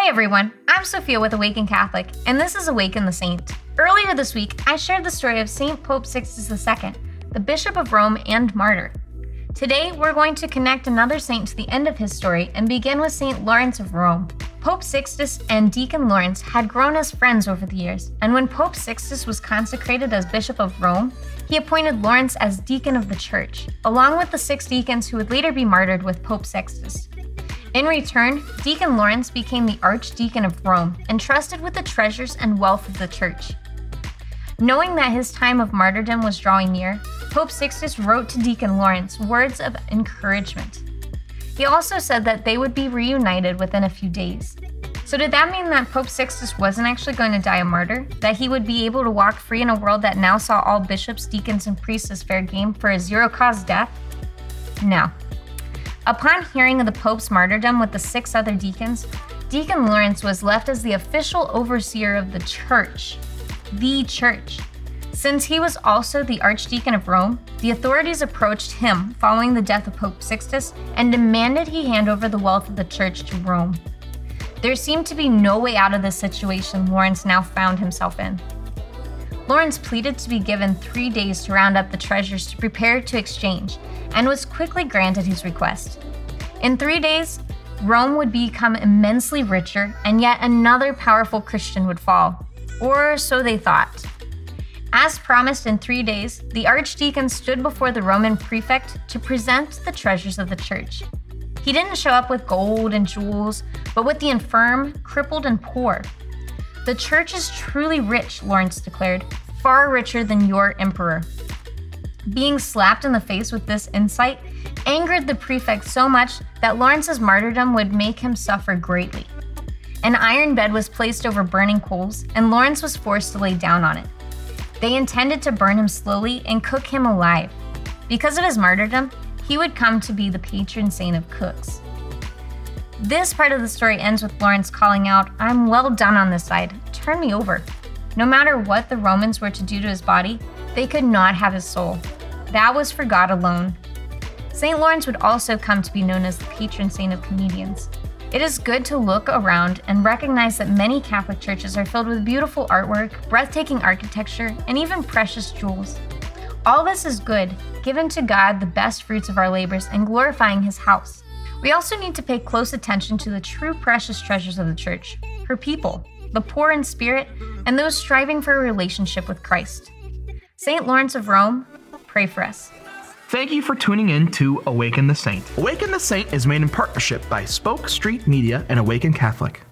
Hey everyone, I'm Sophia with Awaken Catholic, and this is Awaken the Saint. Earlier this week, I shared the story of St. Pope Sixtus II, the Bishop of Rome and martyr. Today, we're going to connect another saint to the end of his story and begin with St. Lawrence of Rome. Pope Sixtus and Deacon Lawrence had grown as friends over the years, and when Pope Sixtus was consecrated as Bishop of Rome, he appointed Lawrence as deacon of the church, along with the six deacons who would later be martyred with Pope Sixtus. In return, Deacon Lawrence became the Archdeacon of Rome, entrusted with the treasures and wealth of the church. Knowing that his time of martyrdom was drawing near, Pope Sixtus wrote to Deacon Lawrence words of encouragement. He also said that they would be reunited within a few days. So, did that mean that Pope Sixtus wasn't actually going to die a martyr? That he would be able to walk free in a world that now saw all bishops, deacons, and priests as fair game for a zero cause death? No. Upon hearing of the Pope's martyrdom with the six other deacons, Deacon Lawrence was left as the official overseer of the church. The church. Since he was also the Archdeacon of Rome, the authorities approached him following the death of Pope Sixtus and demanded he hand over the wealth of the church to Rome. There seemed to be no way out of the situation Lawrence now found himself in. Lawrence pleaded to be given three days to round up the treasures to prepare to exchange, and was quickly granted his request. In three days, Rome would become immensely richer, and yet another powerful Christian would fall. Or so they thought. As promised in three days, the archdeacon stood before the Roman prefect to present the treasures of the church. He didn't show up with gold and jewels, but with the infirm, crippled, and poor. The church is truly rich, Lawrence declared, far richer than your emperor. Being slapped in the face with this insight angered the prefect so much that Lawrence's martyrdom would make him suffer greatly. An iron bed was placed over burning coals, and Lawrence was forced to lay down on it. They intended to burn him slowly and cook him alive. Because of his martyrdom, he would come to be the patron saint of cooks. This part of the story ends with Lawrence calling out, I'm well done on this side. Turn me over. No matter what the Romans were to do to his body, they could not have his soul. That was for God alone. St. Lawrence would also come to be known as the patron saint of comedians. It is good to look around and recognize that many Catholic churches are filled with beautiful artwork, breathtaking architecture, and even precious jewels. All this is good, given to God the best fruits of our labors and glorifying His house. We also need to pay close attention to the true precious treasures of the church, her people, the poor in spirit, and those striving for a relationship with Christ. St. Lawrence of Rome, pray for us. Thank you for tuning in to Awaken the Saint. Awaken the Saint is made in partnership by Spoke Street Media and Awaken Catholic.